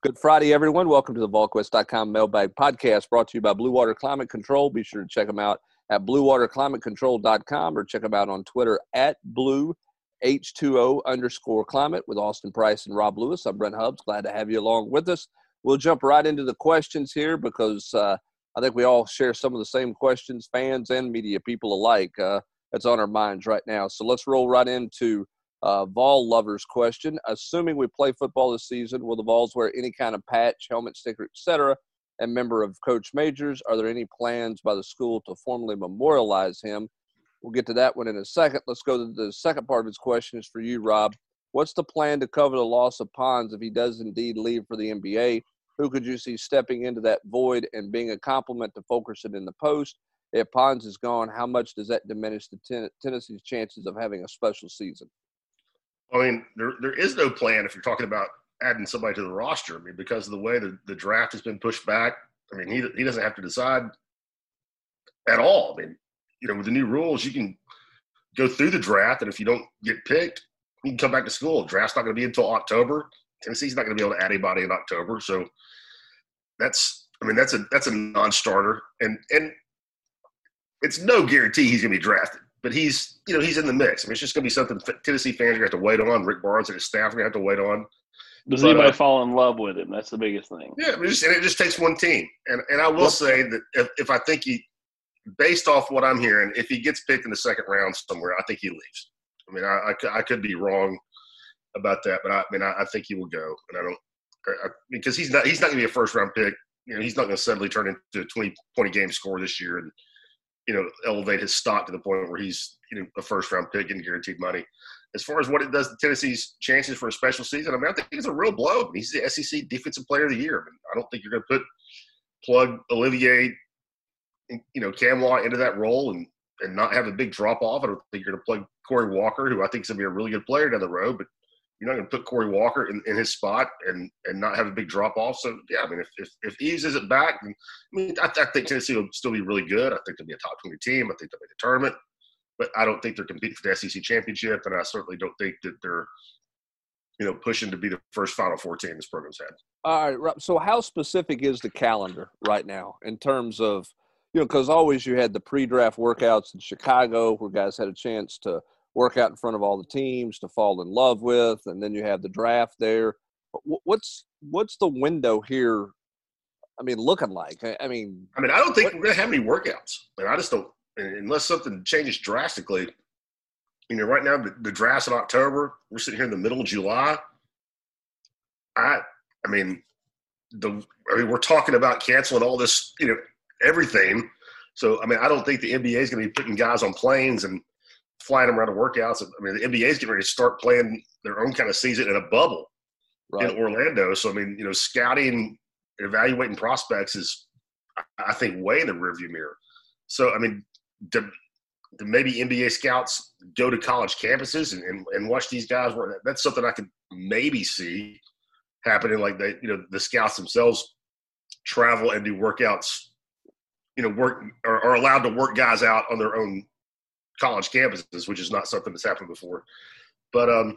Good Friday, everyone. Welcome to the VolQuest.com mailbag podcast brought to you by Blue Water Climate Control. Be sure to check them out at bluewaterclimatecontrol.com or check them out on Twitter at blue H2O underscore climate with Austin Price and Rob Lewis. I'm Brent Hubbs. Glad to have you along with us. We'll jump right into the questions here because uh, I think we all share some of the same questions, fans and media people alike. Uh, that's on our minds right now. So let's roll right into uh, Vol lovers question. Assuming we play football this season, will the Vols wear any kind of patch, helmet, sticker, etc.? And member of Coach Majors, are there any plans by the school to formally memorialize him? We'll get to that one in a second. Let's go to the second part of his question is for you, Rob. What's the plan to cover the loss of Pons if he does indeed leave for the NBA? Who could you see stepping into that void and being a complement to Fulkerson in the post? If Pons is gone, how much does that diminish the ten- Tennessee's chances of having a special season? I mean, there there is no plan if you're talking about adding somebody to the roster. I mean, because of the way the, the draft has been pushed back. I mean, he he doesn't have to decide at all. I mean, you know, with the new rules, you can go through the draft, and if you don't get picked, you can come back to school. Draft's not going to be until October. Tennessee's not going to be able to add anybody in October, so that's I mean that's a that's a non-starter, and and it's no guarantee he's going to be drafted but he's you know he's in the mix. I mean, it's just going to be something Tennessee fans are going to have to wait on. Rick Barnes and his staff are going to have to wait on. Does but, anybody uh, fall in love with him? That's the biggest thing. Yeah, it just, and it just takes one team. And and I will yep. say that if, if I think he, based off what I'm hearing, if he gets picked in the second round somewhere, I think he leaves. I mean, I, I, I could be wrong about that, but I, I mean, I, I, think he will go. And I don't I, because he's not he's not going to be a first round pick. You know, he's not going to suddenly turn into a 20, 20 game score this year and you know elevate his stock to the point where he's you know a first round pick and guaranteed money. As far as what it does to Tennessee's chances for a special season, I mean, I think it's a real blow. I mean, he's the SEC Defensive Player of the Year. I, mean, I don't think you're going to put plug Olivier, you know, Nkamhoua into that role and and not have a big drop off. I don't think you're going to plug Corey Walker, who I think is going to be a really good player down the road, but you're not going to put Corey Walker in, in his spot and and not have a big drop off. So yeah, I mean, if if, if Yves isn't back, I mean, I, I, think Tennessee will still be really good. I think they'll be a top twenty team. I think they'll make the tournament, but I don't think they're competing for the SEC championship, and I certainly don't think that they're you know pushing to be the first Final Four team this program's had. All right, so how specific is the calendar right now in terms of you know because always you had the pre-draft workouts in Chicago where guys had a chance to work out in front of all the teams to fall in love with, and then you have the draft there. What's what's the window here? I mean, looking like. I mean, I mean, I don't think what, we're gonna have any workouts. I mean, I just don't unless something changes drastically. You know, right now the, the draft's in October. We're sitting here in the middle of July. I, I mean, the I mean, we're talking about canceling all this, you know, everything. So, I mean, I don't think the NBA is going to be putting guys on planes and flying them around to workouts. I mean, the NBA is getting ready to start playing their own kind of season in a bubble right. in Orlando. So, I mean, you know, scouting, evaluating prospects is, I think, way in the rearview mirror. So, I mean, to, to maybe NBA scouts go to college campuses and, and, and watch these guys work. That's something I could maybe see happening. Like they, you know, the scouts themselves travel and do workouts. You know, work are, are allowed to work guys out on their own college campuses, which is not something that's happened before. But um,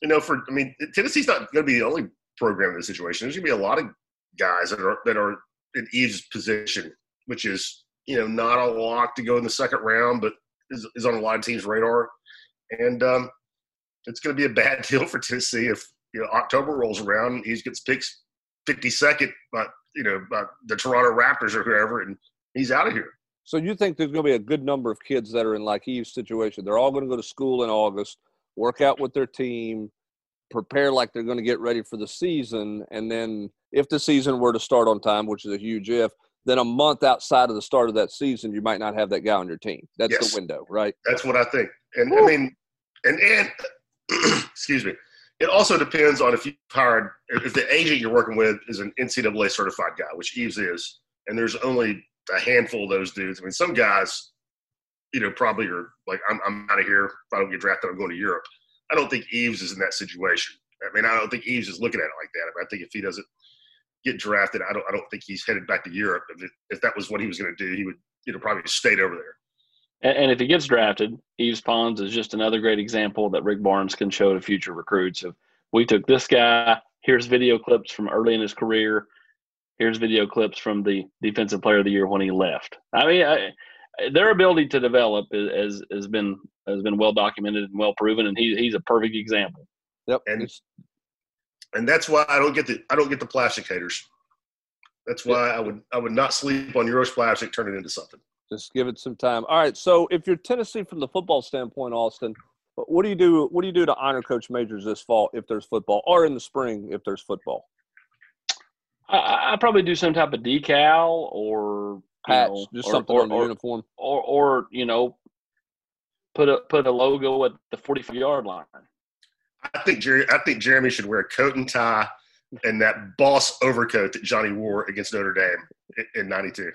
you know, for I mean, Tennessee's not going to be the only program in this situation. There's going to be a lot of guys that are that are in Yves' position, which is you know not a lock to go in the second round, but is, is on a lot of teams' radar. And um, it's going to be a bad deal for Tennessee if you know October rolls around, and he gets picked 52nd by you know by the Toronto Raptors or whoever, and he's out of here. So you think there's going to be a good number of kids that are in like Yves' situation? They're all going to go to school in August, work out with their team, prepare like they're going to get ready for the season, and then if the season were to start on time, which is a huge if, then a month outside of the start of that season, you might not have that guy on your team. That's yes. the window, right? That's what I think. And. I mean, and and excuse me. It also depends on if you hired if the agent you're working with is an NCAA certified guy, which Yves is, and there's only a handful of those dudes. I mean, some guys, you know, probably are like, I'm, I'm out of here. If I don't get drafted, I'm going to Europe. I don't think Yves is in that situation. I mean, I don't think Yves is looking at it like that. I, mean, I think if he doesn't get drafted, I don't, I don't think he's headed back to Europe. If, it, if that was what he was going to do, he would, you know, probably stayed over there. And, if he gets drafted, Yves Pons is just another great example that Rick Barnes can show to future recruits of we took this guy, here's video clips from early in his career. Here's video clips from the defensive player of the year when he left. I mean, I, their ability to develop has has been has been well documented and well proven, and he he's a perfect example. Yep. And and that's why I don't get the I don't get the plastic haters. That's why I would I would not sleep on Euros plastic, turn it into something. Just give it some time. All right. So if you're Tennessee from the football standpoint, Austin, what do you do? What do you do to honor Coach Majors this fall if there's football, or in the spring if there's football? I, I probably do some type of decal or patch, know, just or, something or, on the or, uniform, or or you know, put a put a logo at the forty five yard line. I think Jerry. I think Jeremy should wear a coat and tie and that boss overcoat that Johnny wore against Notre Dame in '92.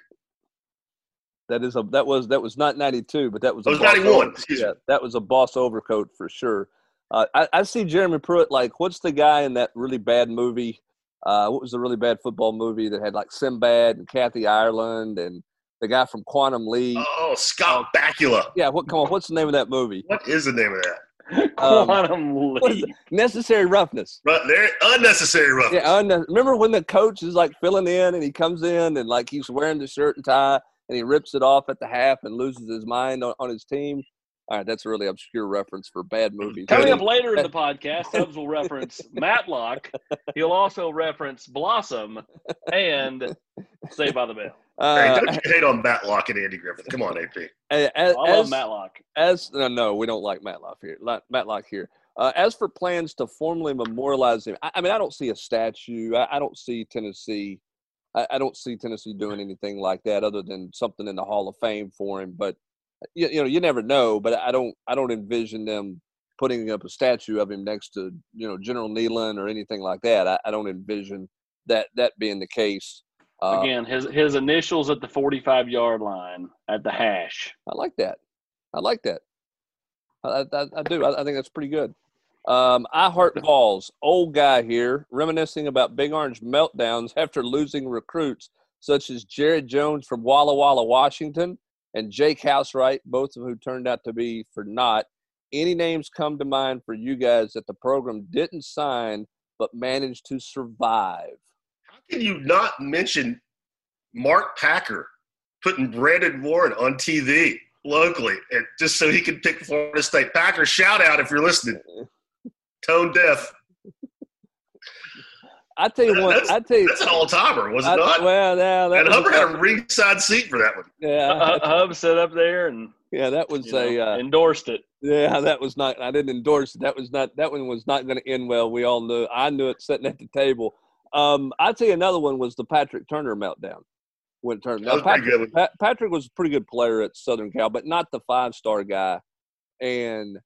That is a that was that was not '92, but that was. That was '91. Yeah, that was a boss overcoat for sure. Uh, I, I see Jeremy Pruitt like what's the guy in that really bad movie? Uh, what was the really bad football movie that had like Sinbad and Kathy Ireland and the guy from Quantum Leap? Oh, Scott Bakula. Yeah, what? Come on, what's the name of that movie? What is the name of that? Um, Quantum Leap. Necessary roughness. But there, unnecessary roughness. Yeah, unne- remember when the coach is like filling in and he comes in and like he's wearing the shirt and tie and he rips it off at the half and loses his mind on, on his team. All right, that's a really obscure reference for bad movies. Coming up later in the podcast, Hubbs will reference Matlock. He'll also reference Blossom and Saved by the Bell. Uh, hey, don't you hate on Matlock and Andy Griffith? Come on, AP. As, I love Matlock. As no, no, we don't like Matlock here. Matlock here. Uh, as for plans to formally memorialize him, I, I mean, I don't see a statue. I, I don't see Tennessee. I, I, don't see Tennessee doing anything like that, other than something in the Hall of Fame for him. But you, you know, you never know. But I don't. I don't envision them putting up a statue of him next to you know General Neyland or anything like that. I, I don't envision that that being the case. Uh, Again, his his initials at the 45 yard line at the hash. I like that. I like that. I, I, I do. I, I, think that's pretty good. Um, I heart Vols. Old guy here, reminiscing about Big Orange meltdowns after losing recruits such as Jared Jones from Walla Walla, Washington, and Jake Housewright, both of who turned out to be for not. Any names come to mind for you guys that the program didn't sign but managed to survive? How can you not mention Mark Packer putting Brandon Warren on TV locally, and just so he can pick Florida State Packer? Shout out if you're listening. Tone deaf. I tell you what, I tell you that's an all timer, was it I, not? Well, yeah, that and Hubbard had a ringside seat for that one. Yeah, uh, Hub sat up there and yeah, that was a know, uh, endorsed it. Yeah, that was not. I didn't endorse it. That was not. That one was not going to end well. We all knew. I knew it sitting at the table. Um, I'd say another one was the Patrick Turner meltdown. When Turner, now, Patrick, Pat, Patrick was a pretty good player at Southern Cal, but not the five star guy. And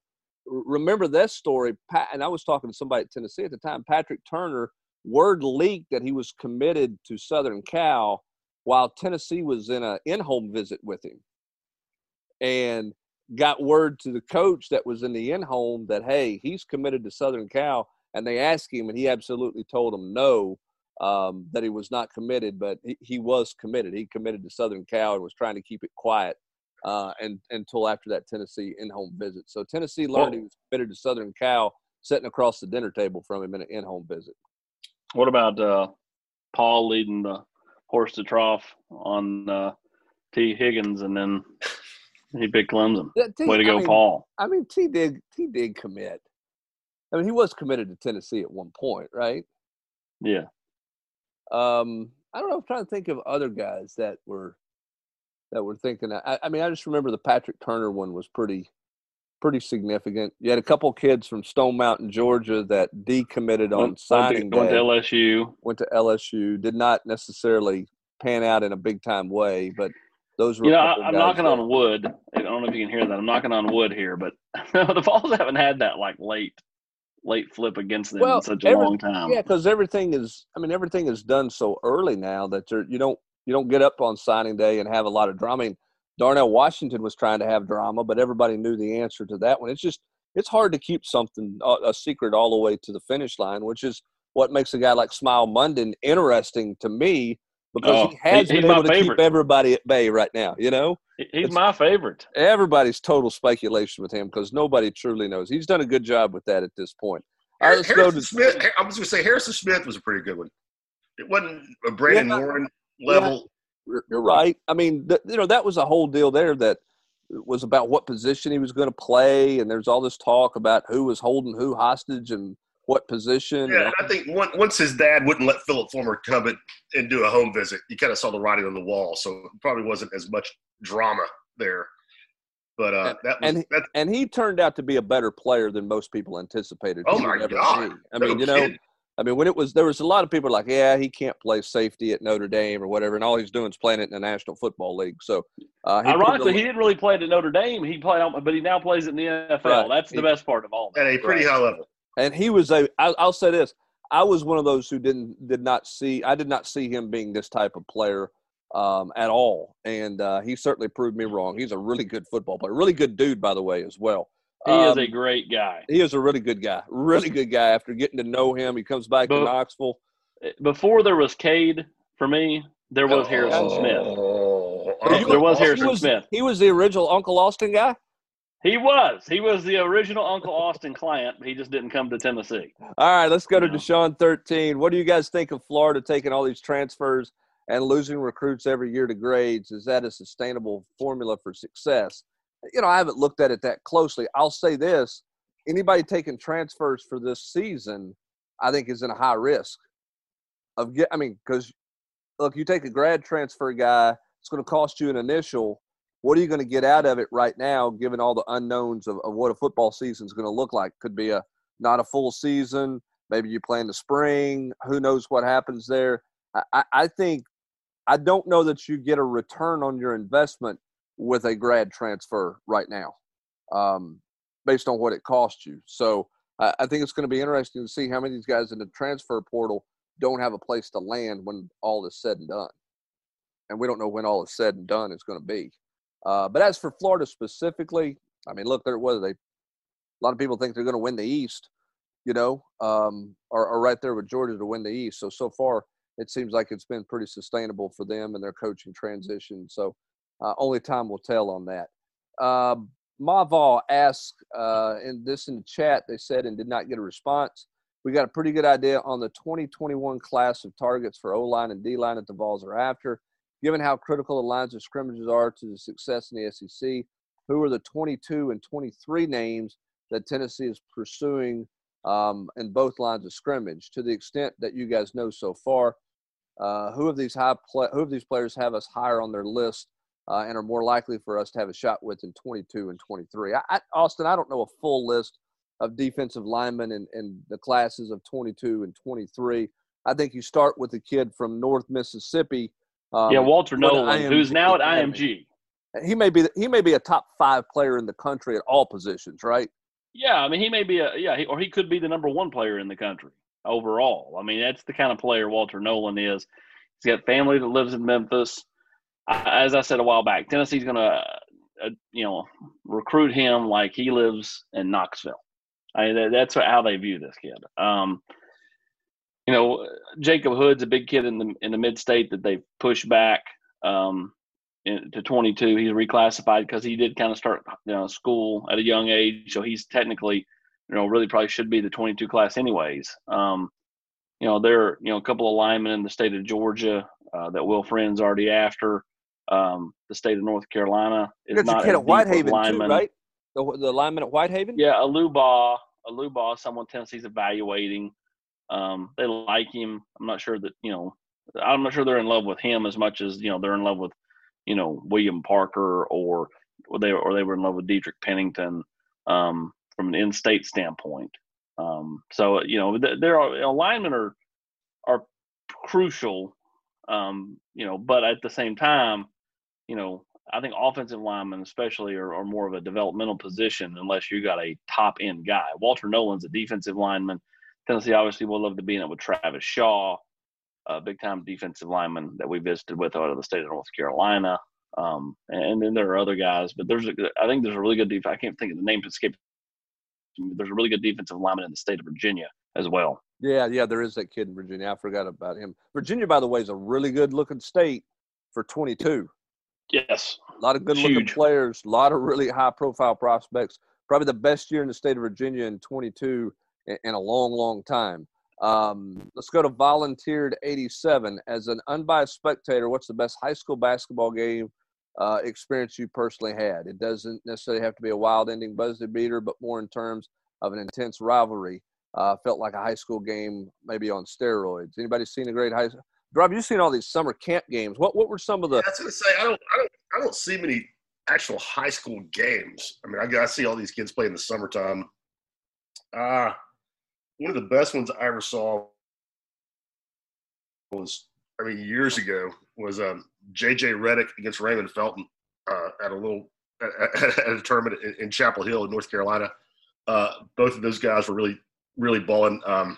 remember that story. Pat, and I was talking to somebody at Tennessee at the time. Patrick Turner word leaked that he was committed to Southern Cal while Tennessee was in a in-home visit with him, and got word to the coach that was in the in-home that hey, he's committed to Southern Cal, and they asked him, and he absolutely told them no. Um, that he was not committed, but he, he, was committed. He committed to Southern Cal and was trying to keep it quiet uh, and until after that Tennessee in-home visit. So Tennessee learned he was committed to Southern Cal, sitting across the dinner table from him in an in-home visit. What about uh, Paul leading the horse to trough on uh, Tee Higgins, and then he picked Clemson? T, Way to go, I mean, Paul! I mean, T did T did commit. I mean, he was committed to Tennessee at one point, right? Yeah. Um, I don't know. I'm trying to think of other guys that were that were thinking. I, I mean, I just remember the Patrick Turner one was pretty pretty significant. You had a couple kids from Stone Mountain, Georgia, that decommitted on went, signing went to, day. Went to LSU. Went to LSU. Did not necessarily pan out in a big time way, but those were. You know, I, am knocking that, on wood. I don't know if you can hear that. I'm knocking on wood here, but the Vols haven't had that like late, late flip against them well, in such a every, long time. Yeah, because everything is. I mean, everything is done so early now that you don't you don't get up on signing day and have a lot of drama. I mean, Darnell Washington was trying to have drama, but everybody knew the answer to that one. It's just it's hard to keep something uh, a secret all the way to the finish line, which is what makes a guy like Smael Mondon interesting to me because oh, he has he, been able to favorite. keep everybody at bay right now. You know, he's it's, my favorite. Everybody's total speculation with him because nobody truly knows. He's done a good job with that at this point. Uh, right, let's Harrison go to Smith. I was going to say Harrison Smith was a pretty good one. It wasn't a Brandon Yeah. Warren level. You're right. I mean, th- you know, that was a whole deal there that was about what position he was going to play, and there's all this talk about who was holding who hostage and what position. Yeah, and and I think once, once his dad wouldn't let Philip Fulmer come in and do a home visit, you kind of saw the writing on the wall. So it probably wasn't as much drama there. But uh, that was and- that. and he turned out to be a better player than most people anticipated. Oh my God. I no mean, you know. I mean, when it was there was a lot of people like, yeah, he can't play safety at Notre Dame or whatever, and all he's doing is playing it in the National Football League. So, uh, he Ironically, a- he didn't really play it at Notre Dame. He played, on, but he now plays it in the NFL. Right. That's the He- best part of all. at a pretty high level. and he was a. I, I'll say this: I was one of those who didn't did not see. I did not see him being this type of player um, at all, and uh, he certainly proved me wrong. He's a really good football player, really good dude, by the way, as well. He is Um, a great guy. he is a really good guy, really good guy. After getting to know him, he comes back to Knoxville. Before there was Cade for me, there was Harrison Smith. Oh, But Uncle There was Austin. Harrison he was, Smith. He was the original Uncle Austin guy. He was. He was the original Uncle Austin client, but he just didn't come to Tennessee. All right, let's go to Yeah. Deshaun 13. What do you guys think of Florida taking all these transfers and losing recruits every year to grades? Is that a sustainable formula for success? You know, I haven't looked at it that closely. I'll say this anybody taking transfers for this season, I think, is in a high risk of get. I mean, because look, you take a grad transfer guy, it's going to cost you an initial. What are you going to get out of it right now, given all the unknowns of, of what a football season is going to look like? Could be a not a full season. Maybe you play in the spring. Who knows what happens there? I, I, I think I don't know that you get a return on your investment with a grad transfer right now, um, based on what it costs you. So I, I think it's going to be interesting to see how many of these guys in the transfer portal don't have a place to land when all is said and done. And we don't know when all is said and done is going to be. Uh, but as for Florida specifically, I mean, look, there was. A lot of people think they're going to win the East, you know, um, or, or right there with Georgia to win the East. So so far, it seems like it's been pretty sustainable for them and their coaching transition. So uh, only time will tell on that. Uh, Maval asked uh, in this in the chat. They said and did not get a response. We got a pretty good idea on the 2021 class of targets for O line and D line that the Vols are after. Given how critical the lines of scrimmages are to the success in the SEC, who are the 22 and 23 names that Tennessee is pursuing um, in both lines of scrimmage? To the extent that you guys know so far, uh, who of these high pla who of these players have us higher on their list uh, and are more likely for us to have a shot with in 22 and 23? I, I, Austin, I don't know a full list of defensive linemen in, in the classes of 22 and 23. I think you start with the kid from North Mississippi. Um, yeah, Walter Nolan, who's now at IMG. He may be he may be a top five player in the country at all positions, right? Yeah, I mean, he may be a yeah, he, or he could be the number one player in the country overall. I mean, that's the kind of player Walter Nolan is. He's got family that lives in Memphis. As I said a while back, Tennessee's going to, uh, you know, recruit him like he lives in Knoxville. I that, that's how they view this kid. Um, you know, Jacob Hood's a big kid in the in the mid state that they pushed back um, in, to 22. He's reclassified because he did kind of start you know, school at a young age, so he's technically, you know, really probably should be the 22 class anyways. Um, you know, there are you know a couple of linemen in the state of Georgia uh, that Will Friend's already after. Um, the state of North Carolina is your not kid as at Whitehaven too, linemen. right? The, the lineman at Whitehaven. Yeah, Aluba, Aluba, someone Tennessee's evaluating. Um, they like him. I'm not sure that you know. I'm not sure they're in love with him as much as you know they're in love with, you know, William Parker or or they or they were in love with Dietrich Pennington um, from an in-state standpoint. Um, so you know, th- there are linemen are are crucial. Um, you know, but at the same time, you know, I think offensive linemen, especially, are, are more of a developmental position unless you got a top end guy. Walter Nolan's a defensive lineman. Tennessee obviously will love to be in it with Travis Shaw, a big time defensive lineman that we visited with out of the state of North Carolina. Um, and then there are other guys, but there's a, I think there's a really good defense. I can't think of the name escape. There's a really good defensive lineman in the state of Virginia as well. Yeah, yeah, there is that kid in Virginia. I forgot about him. Virginia, by the way, is a really good looking state for 22. Yes, A lot of good looking players, a lot of really high profile prospects. Probably the best year in the state of Virginia in 22 in, a long, long time. Um, let's go to volunteered 87. As an unbiased spectator, what's the best high school basketball game uh, experience you personally had? It doesn't necessarily have to be a wild ending buzzer beater, but more in terms of an intense rivalry. Uh, felt like a high school game, maybe on steroids. Anybody seen a great high? Rob, you've seen all these summer camp games. What what were some of the? Yeah, was gonna say I don't I don't I don't see many actual high school games. I mean, I, I see all these kids play in the summertime. Uh one of the best ones I ever saw was I mean years ago was um, J.J. Redick against Raymond Felton uh, at a little at, at a tournament in, in, Chapel Hill in North Carolina. Uh, both of those guys were really really balling. Um,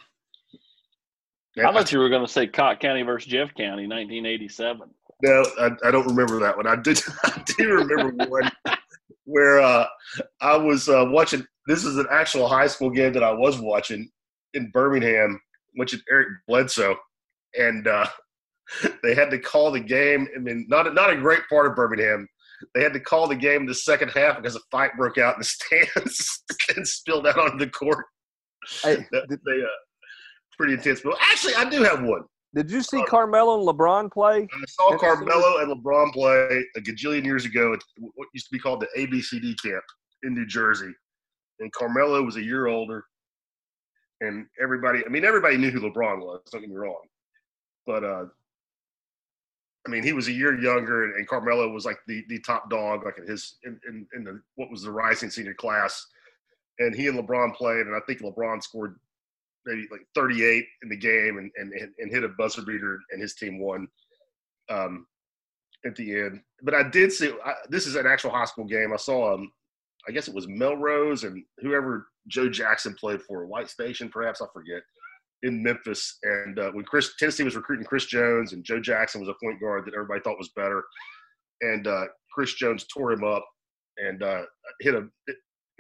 I thought you were going to say Cott County versus Jeff County, 1987. No, I, I don't remember that one. I did. I do remember one where uh, I was uh, watching. This is an actual high school game that I was watching in Birmingham, which is Eric Bledsoe, and uh, they had to call the game. I mean, not not a great part of Birmingham. They had to call the game in the second half because a fight broke out in the stands and spilled out onto the court. Hey, they, uh, pretty intense. But actually, I do have one. Did you see uh, Carmelo and LeBron play? I saw Carmelo and LeBron play a gajillion years ago at what used to be called the ABCD camp in New Jersey. And Carmelo was a year older. And everybody, I mean, everybody knew who LeBron was, don't get me wrong. But, uh, I mean, he was a year younger, and, and Carmelo was like the, the top dog, like in his in, in, in the what was the rising senior class. And he and LeBron played, and I think LeBron scored maybe like 38 in the game and, and, and hit a buzzer beater and his team won um, at the end. But I did see I, this is an actual high school game. I saw um, I guess it was Melrose and whoever Joe Jackson played for, White Station perhaps I forget, in Memphis. And uh, when Chris Tennessee was recruiting Chris Jones and Joe Jackson was a point guard that everybody thought was better, and uh, Chris Jones tore him up and uh, hit a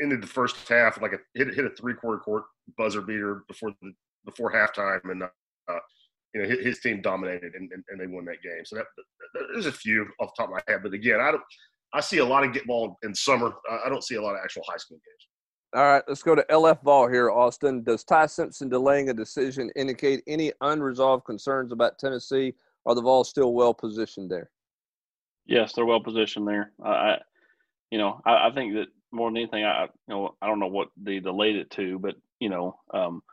ended the first half like a hit, hit a three quarter court buzzer beater before the before halftime, and uh, you know his, his team dominated and, and, and, they won that game. So that, there's a few off the top of my head, but again, I don't. I see a lot of get ball in summer. I don't see a lot of actual high school games. All right, let's go to LF ball here, Austin. Does Ty Simpson delaying a decision indicate any unresolved concerns about Tennessee? Are the Vols still well positioned there? Yes, they're well positioned there. I, you know, I, I think that more than anything, I you know I don't know what they delayed it to, but you know, um,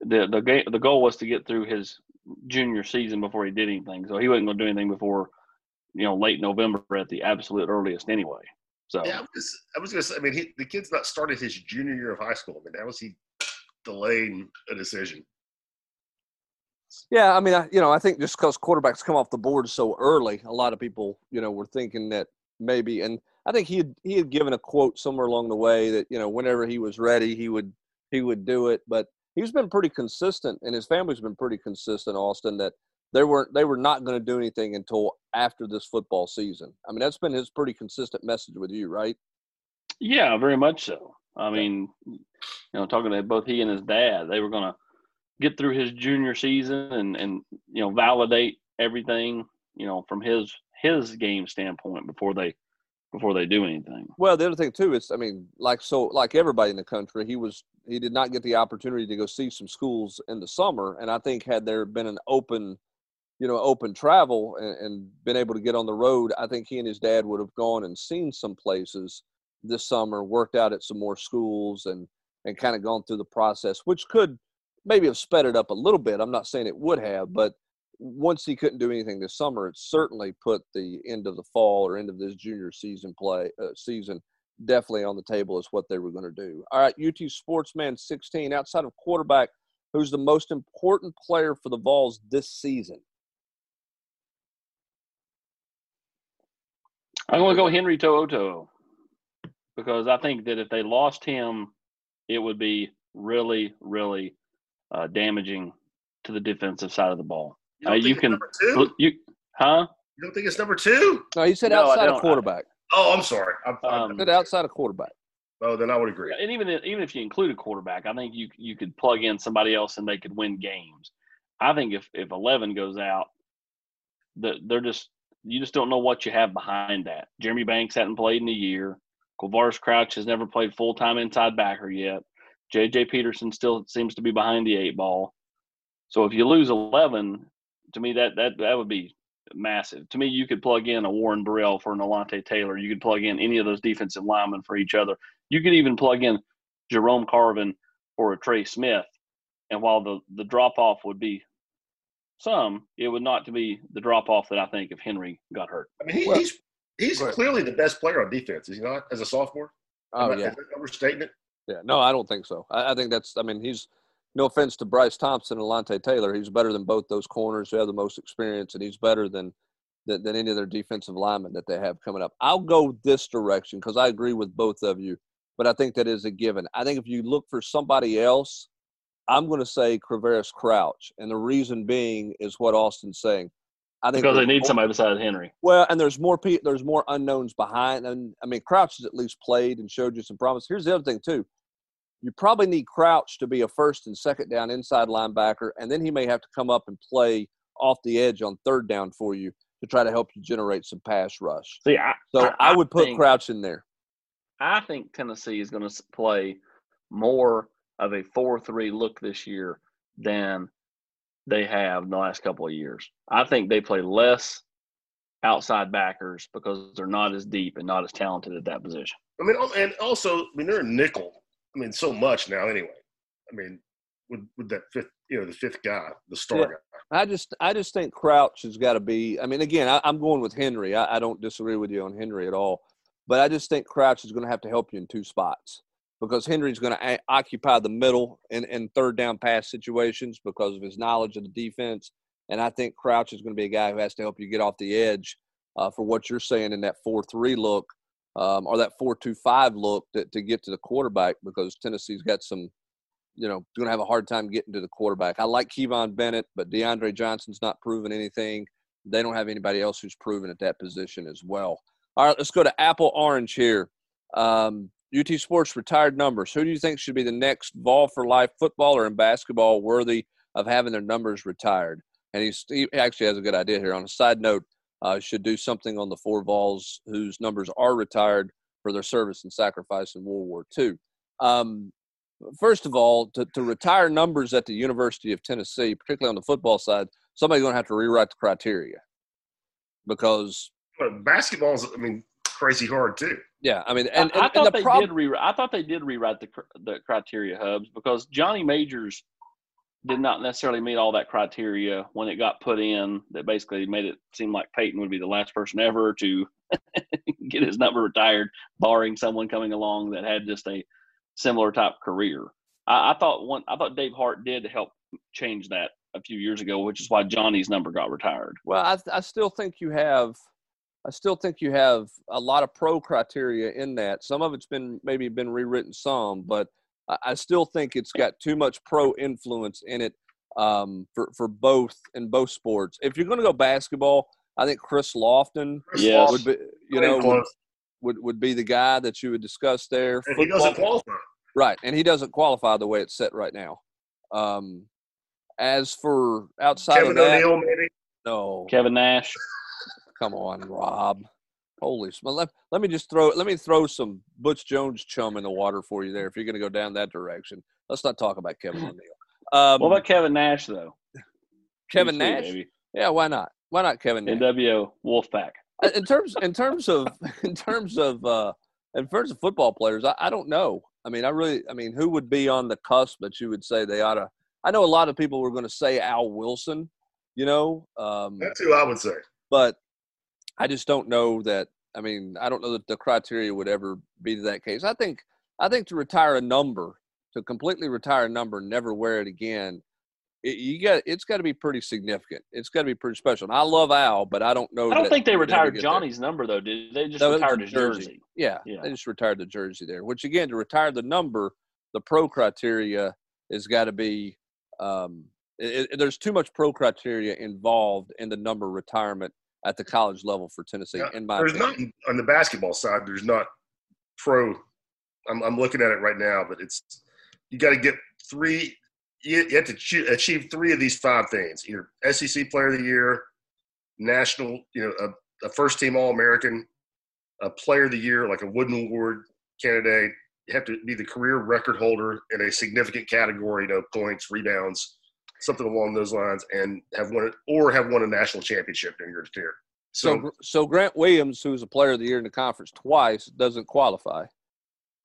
the the game the goal was to get through his junior season before he did anything. So he wasn't going to do anything before you know late November at the absolute earliest anyway. So yeah, I was, I was going to say. I mean, he, the kid's not started his junior year of high school. I mean, how was he delaying a decision? Yeah, I mean, I, you know, I think just because quarterbacks come off the board so early, a lot of people, you know, were thinking that maybe, and I think he had he had given a quote somewhere along the way that you know whenever he was ready he would he would do it. But he's been pretty consistent, and his family's been pretty consistent. Austin that they weren't they were not going to do anything until after this football season. I mean that's been his pretty consistent message with you, right? Yeah, very much so. I mean, you know, talking to both he and his dad, they were going to get through his junior season and and you know validate everything you know from his his game standpoint before they before they do anything. Well, the other thing too is, I mean, like so, like everybody in the country, he was he did not get the opportunity to go see some schools in the summer, and I think had there been an open, you know, open travel and, and been able to get on the road, I think he and his dad would have gone and seen some places this summer, worked out at some more schools, and and kind of gone through the process, which could maybe have sped it up a little bit. I'm not saying it would have, but once he couldn't do anything this summer, it certainly put the end of the fall or end of this junior season play uh, season definitely on the table is what they were going to do. All right, UT Sportsman 16 outside of quarterback, who's the most important player for the Vols this season? I'm going to go Henry To'oTo'o because I think that if they lost him, it would be really, really uh, damaging to the defensive side of the ball. You, uh, you can you huh? You don't think it's number two? No, you said no, outside of quarterback. Oh, I'm sorry. I'm, um, said outside of quarterback. Oh, then I would agree. And even even if you include a quarterback, I think you you could plug in somebody else and they could win games. I think if if eleven goes out, the, they're just you just don't know what you have behind that. Jeremy Banks hadn't played in a year. Quavaris Crouch has never played full time inside backer yet. J.J. Peterson still seems to be behind the eight ball. So if you lose 11, to me that that that would be massive. To me, you could plug in a Warren Burrell for an Alontae Taylor. You could plug in any of those defensive linemen for each other. You could even plug in Jerome Carvin or a Trey Smith. And while the the drop off would be some, it would not to be the drop off that I think if Henry got hurt. I mean, he, Well- he's he's clearly the best player on defense, is he not? As a sophomore, Oh Am I- yeah, is that an overstatement. yeah. No, I don't think so. I, I think that's. I mean, he's no offense to Bryce Thompson and Lante Taylor. He's better than both those corners who have the most experience, and he's better than than, than any of their defensive linemen that they have coming up. I'll go this direction because I agree with both of you, but I think that is a given. I think if you look for somebody else, I'm going to say Quavaris Crouch, and the reason being is what Austin's saying. I think Because they need more- somebody besides Henry. Well, and there's more there's more unknowns behind, and I mean Crouch has at least played and showed you some promise. Here's the other thing too: you probably need Crouch to be a first and second down inside linebacker, and then he may have to come up and play off the edge on third down for you to try to help you generate some pass rush. See, I, So I, would put think- Crouch in there. I think Tennessee is going to play more of a 4 3 look this year than they have in the last couple of years. I think they play less outside backers because they're not as deep and not as talented at that position. I mean, and also, I mean, they're a nickel. I mean, so much now anyway. I mean, with with that fifth, you know, the fifth guy, the star Yeah. guy. I just I just think Crouch has got to be. I mean, again, I, I'm going with Henry. I, I don't disagree with you on Henry at all, but I just think Crouch is going to have to help you in two spots because Henry's going to a- occupy the middle in, in third down pass situations because of his knowledge of the defense, and I think Crouch is going to be a guy who has to help you get off the edge uh, for what you're saying in that four three look um, or that four two five look to, to get to the quarterback because Tennessee's got some you know, going to have a hard time getting to the quarterback. I like Kivon Bennett, but DeAndre Johnson's not proven anything. They don't have anybody else who's proven at that position as well. All right, let's go to Apple Orange here. Um, UT Sports retired numbers. Who do you think should be the next Vol for Life footballer and basketball worthy of having their numbers retired? And he's, he actually has a good idea here. On a side note, uh, should do something on the four Vols whose numbers are retired for their service and sacrifice in World War II. Um, first of all, to, to retire numbers at the University of Tennessee, particularly on the football side, somebody's going to have to rewrite the criteria because, But basketball's, I mean, crazy hard too. yeah, I mean, and, I, I thought and the they problem, did rewrite. I thought they did rewrite the cr- the criteria Hubbs because Johnny Majors did not necessarily meet all that criteria when it got put in. That basically made it seem like Peyton would be the last person ever to get his number retired, barring someone coming along that had just a similar type career. I, I thought one. I thought Dave Hart did help change that a few years ago, which is why Johnny's number got retired. well, I, I still think you have, I still think you have a lot of pro criteria in that. Some of it's been maybe been rewritten some, but I, I still think it's got too much pro influence in it um, for for both in both sports. If you're going to go basketball, I think Chris Lofton Chris Yes. would be, you Playing know, would, would would be the guy that you would discuss there. and he doesn't qualify. Right, and he doesn't qualify the way it's set right now. Um, as for outside Kevin of that, O'Neal, maybe. no, Kevin Nash. come on, Rob. Holy smell! Let, let me just throw let me throw some Butch Jones chum in the water for you there. If you're going to go down that direction, let's not talk about Kevin O'Neal. Um, What about Kevin Nash though? Kevin UC, Nash? baby. Yeah, why not? Why not Kevin Nash? NWO Wolfpack. Uh, in terms in terms of in terms of uh in terms of football players I, I don't know i mean i really i mean who would be on the cusp that you would say they ought to i know a lot of people were going to say al wilson you know um That's who I would say. but i just don't know that i mean i don't know that the criteria would ever be that case i think i think to retire a number to completely retire a number and never wear it again it, you got it's got to be pretty significant it's got to be pretty special and i love al but i don't know I don't think they you would ever retired get there. Johnny's number though, did they? Just No, retired his jersey. jersey. Yeah, Yeah. they just retired the jersey there. Which again, to retire the number, the pro criteria has got to be. Um, it, it- there's too much pro criteria involved in the number retirement at the college level for Tennessee. Yeah, in my There's opinion. not on the basketball side. There's not pro. I'm, I'm looking at it right now, but it's you got to get three. You, you have to choo- achieve three of these five things: either SEC Player of the Year, national, you know, a, a first team All American, a Player of the Year like a Wooden Award candidate, you have to be the career record holder in a significant category, you know, points, rebounds, something along those lines, and have won it or have won a national championship in your tenure. So, so, so Grant Williams, who's a player of the year in the conference twice, doesn't qualify,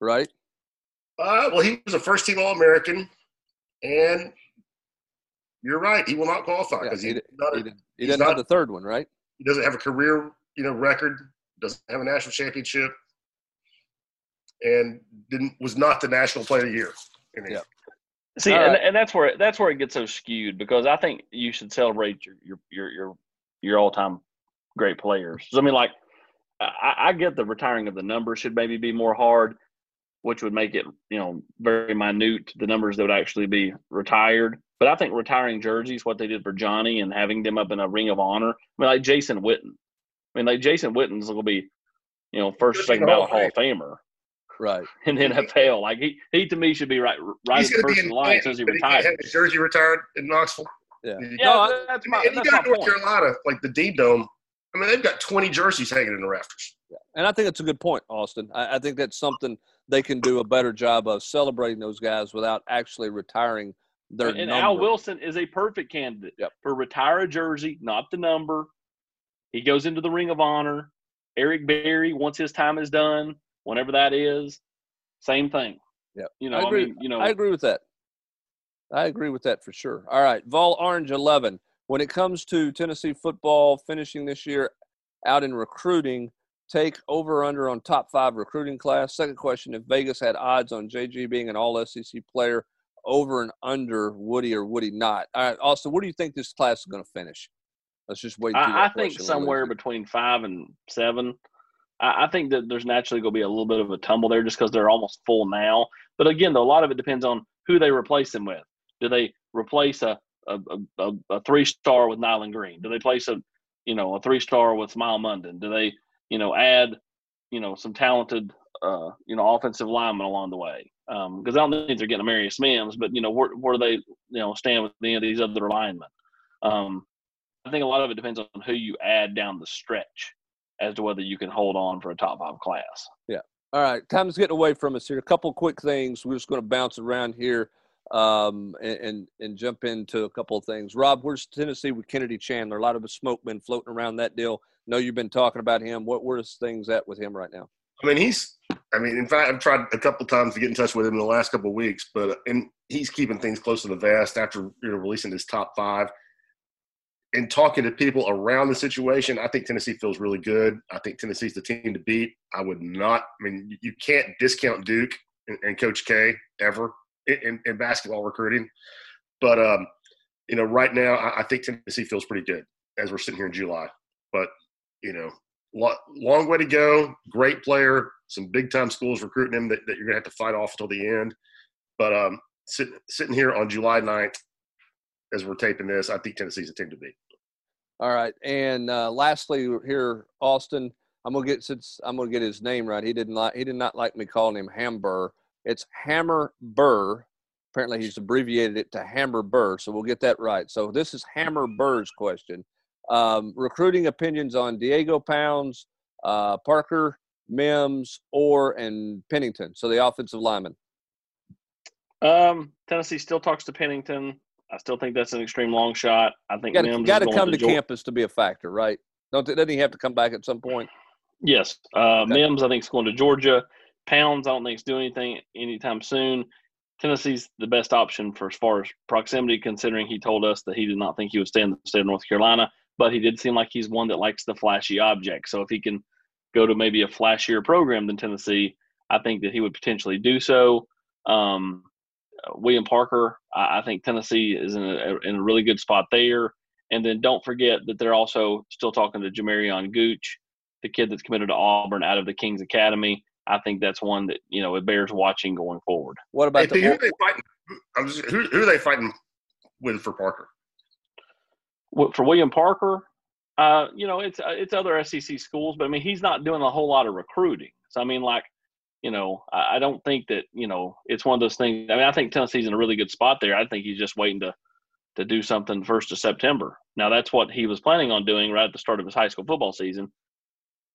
right? Uh, well, he was a first team All American, and you're right. He will not qualify because yeah, he, he, he, he doesn't not, have the third one, right? He doesn't have a career, you know, record. Doesn't have a national championship, and didn't was not the national player of the year. yeah. See, and, and that's where that's where it gets so skewed because I think you should celebrate your your your your, your all time great players. So, I mean, like I, I get the retiring of the numbers should maybe be more hard, which would make it you know very minute the numbers that would actually be retired. But I think retiring jerseys, what they did for Johnny and having them up in a ring of honor. I mean, like Jason Witten. I mean, like Jason Witten's going to be, you know, first second ballot Hall of Famer. Right. In the NFL. Like he, he to me should be right right at first in line since he retired. He his jersey retired in Knoxville. Yeah. Yeah, no, that's my, and you got North point. Carolina, like the Dean Dome. I mean, they've got 20 jerseys hanging in the rafters. Yeah. And I think that's a good point, Austin. I, I think that's something they can do a better job of celebrating those guys without actually retiring their and, and Al Wilson is a perfect candidate yep. for retire a jersey, not the number. He goes into the Ring of Honor. Eric Berry, once his time is done, whenever that is, same thing. Yeah, you know, I, agree. I mean, you know, I agree with that. I agree with that for sure. All right, Vol Orange eleven. When it comes to Tennessee football finishing this year out in recruiting, take over under on top five recruiting class. Second question: If Vegas had odds on JG being an All SEC player, over and under Woody or Woody not? All right, Austin, what do you think this class is going to finish? Let's just wait. I, I think somewhere between five and seven. I, I think that there's naturally going to be a little bit of a tumble there just because they're almost full now. But again, though, a lot of it depends on who they replace them with. Do they replace a a, a, a three star with Nyland Green? Do they place a you know a three star with Smael Mondon? Do they you know add you know some talented uh, you know offensive linemen along the way? Because um, I don't think they're getting Amarius Mims, but you know where where do they you know stand with any of these other linemen? Um, I think a lot of it depends on who you add down the stretch as to whether you can hold on for a top five class. Yeah. All right. Time's getting away from us here. A couple quick things. We're just going to bounce around here um, and, and, and jump into a couple of things. Rob, where's Tennessee with Kennedy Chandler? A lot of the smoke been floating around that deal. know you've been talking about him. What where's things at with him right now? I mean, he's. I mean, in fact, I've tried a couple times to get in touch with him in the last couple of weeks, but and he's keeping things close to the vest after you know releasing his top five in talking to people around the situation, I think Tennessee feels really good. I think Tennessee's the team to beat. I would not. I mean, you can't discount Duke and, and Coach K ever in, in, basketball recruiting. But um, you know, right now, I, I, think Tennessee feels pretty good as we're sitting here in July. But you know, lo- long way to go. Great player. Some big time schools recruiting him that, that you're gonna have to fight off until the end. But um, sit, sitting here on July 9th, as we're taping this, I think Tennessee's a team to beat. All right, and uh, lastly, here Austin, I'm gonna get since I'm gonna get his name right. He didn't like he did not like me calling him Hamburr. It's Hammer Burr. Apparently, he's abbreviated it to Hammer Burr, so we'll get that right. So this is Hammer Burr's question. Um, recruiting opinions on Diego Pounds, uh, Parker, Mims, Orr, and Pennington. So the offensive lineman. Um, Tennessee still talks to Pennington. I still think that's an extreme long shot. I think to, got to come to, to campus to be a factor, right? Don't doesn't he have to come back at some point? Yes, uh, okay. Mims I think is going to Georgia. Pounds I don't think is doing anything anytime soon. Tennessee's the best option for as far as proximity, considering he told us that he did not think he would stay in the state of North Carolina, but he did seem like he's one that likes the flashy object. So if he can go to maybe a flashier program than Tennessee, I think that he would potentially do so. Um, William Parker. I, I think Tennessee is in a, in a really good spot there. And then don't forget that they're also still talking to Jamarion Gooch, the kid that's committed to Auburn out of the Kings Academy. I think that's one that you know it bears watching going forward. What about hey, the, who, are they fighting, just, who, who, are they fighting with for Parker? For William Parker, uh, you know it's uh, it's other SEC schools, but I mean he's not doing a whole lot of recruiting. So I mean like you know, I, don't think that you know it's one of those things. I mean, I think Tennessee's in a really good spot there. I think he's just waiting to to do something first of September. Now that's what he was planning on doing right at the start of his high school football season.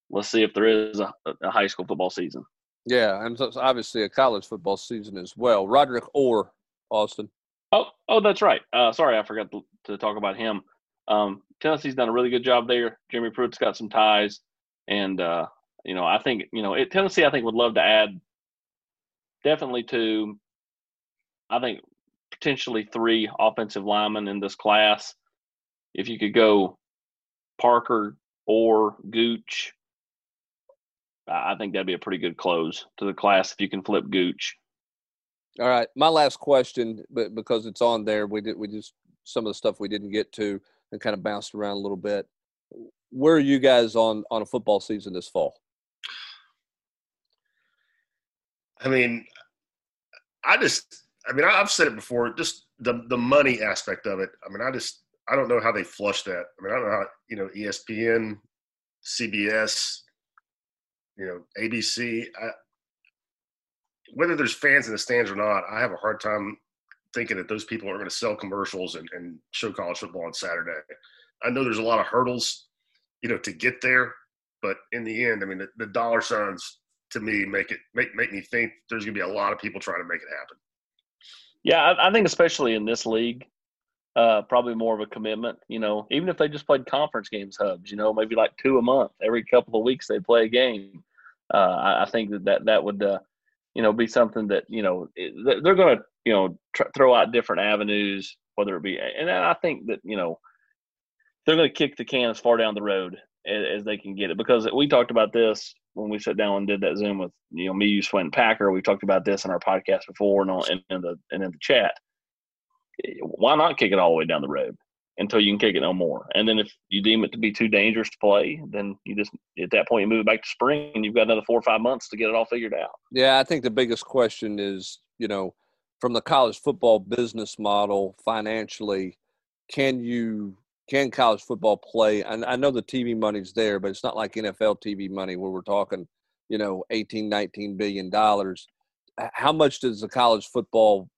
Let's see if there is a, a high school football season. Yeah, and so obviously a college football season as well. Roderick Orr, Austin. Oh, oh, that's right. Uh, sorry, I forgot to, to talk about him. Um, Tennessee's done a really good job there. Jeremy Pruitt's got some ties, and uh, you know, I think you know it, Tennessee. I think would love to add definitely to. I think potentially three offensive linemen in this class. If you could go Parker or Gooch, I think that'd be a pretty good close to the class if you can flip Gooch. All right, my last question, but because it's on there, we did we just some of the stuff we didn't get to and kind of bounced around a little bit. Where are you guys on on a football season this fall? I mean, I just, I mean, I've said it before. Just the the money aspect of it. I mean, I just, I don't know how they flush that. I mean, I don't know how you know ESPN, CBS, you know ABC. I, whether there's fans in the stands or not, I have a hard time thinking that those people are going to sell commercials and, and show college football on Saturday. I know there's a lot of hurdles, you know, to get there, but in the end, I mean, the, the dollar signs to me make it make make me think there's going to be a lot of people trying to make it happen. Yeah, I, I think especially in this league, uh, probably more of a commitment. You know, even if they just played conference games, Hubbs. You know, maybe like two a month. Every couple of weeks they play a game. Uh, I, I, think that that, that would, uh, you know, be something that you know they're going to you know tr- throw out different avenues, whether it be, and I think that you know they're going to kick the can as far down the road as, as they can get it because we talked about this when we sat down and did that Zoom with you know me, you, Swin, Packer. We talked about this in our podcast before and on and in the and in the chat. Why not kick it all the way down the road until you can kick it no more? And then if you deem it to be too dangerous to play, then you just at that point you move it back to spring and you've got another four or five months to get it all figured out. Yeah, I think the biggest question is you know from the college football business model financially, can you can college football play? And I know the TV money's there, but it's not like NFL TV money where we're talking, you know, 18, 19 billion dollars. How much does the college football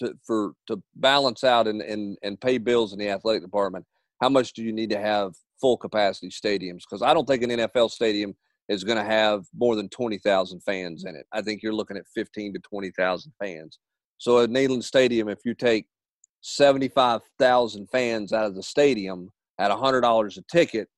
to, for to balance out and, and and pay bills in the athletic department? How much do you need to have full capacity stadiums? Because I don't think an NFL stadium is going to have more than 20,000 fans in it. I think you're looking at 15 to 20,000 fans. So at Neyland Stadium, if you take 75,000 fans out of the stadium at $100 a ticket,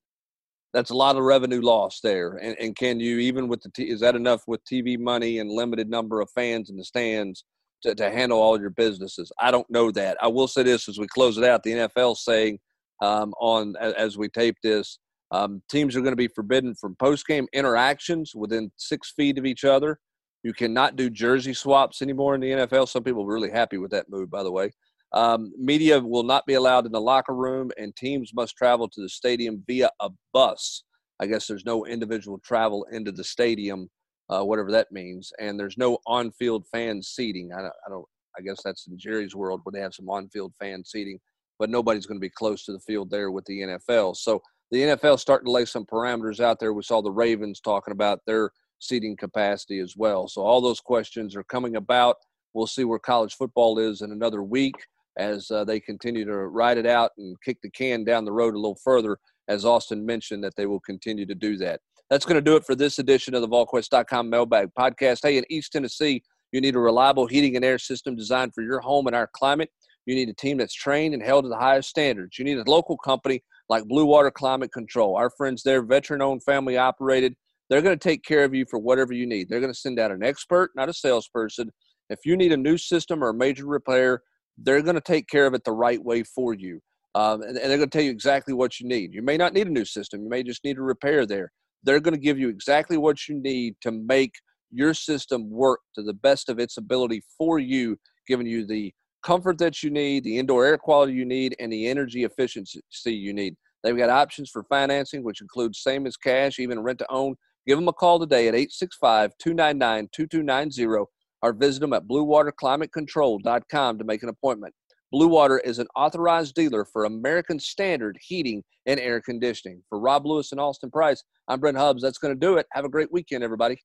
that's a lot of revenue lost there. And, and can you, even with the, t- is that enough with TV money and limited number of fans in the stands to, to handle all your businesses? I don't know that. I will say this as we close it out the NFL saying um, on, as we tape this, um, teams are going to be forbidden from post game interactions within six feet of each other. You cannot do jersey swaps anymore in the NFL. Some people are really happy with that move, by the way. Um, media will not be allowed in the locker room, and teams must travel to the stadium via a bus. I guess there's no individual travel into the stadium, uh, whatever that means, and there's no on-field fan seating. I don't, I don't. I guess that's in Jerry's world where they have some on-field fan seating, but nobody's going to be close to the field there with the NFL. So the NFL starting to lay some parameters out there. We saw the Ravens talking about their seating capacity as well. So all those questions are coming about. We'll see where college football is in another week as uh, they continue to ride it out and kick the can down the road a little further, as Austin mentioned, that they will continue to do that. That's going to do it for this edition of the VolQuest.com Mailbag Podcast. Hey, in East Tennessee, you need a reliable heating and air system designed for your home and our climate. You need a team that's trained and held to the highest standards. You need a local company like Blue Water Climate Control. Our friends there, veteran owned, family operated, they're going to take care of you for whatever you need. They're going to send out an expert, not a salesperson. If you need a new system or a major repair, they're going to take care of it the right way for you. Um, and, and, they're going to tell you exactly what you need. You may not need a new system. You may just need a repair there. They're going to give you exactly what you need to make your system work to the best of its ability for you, giving you the comfort that you need, the indoor air quality you need, and the energy efficiency you need. They've got options for financing, which includes same as cash, even rent to own. Give them a call today at 865 299 2290 or visit them at bluewaterclimatecontrol.com to make an appointment. Blue Water is an authorized dealer for American Standard Heating and Air Conditioning. For Rob Lewis and Austin Price, I'm Brent Hubbs. That's going to do it. Have a great weekend, everybody.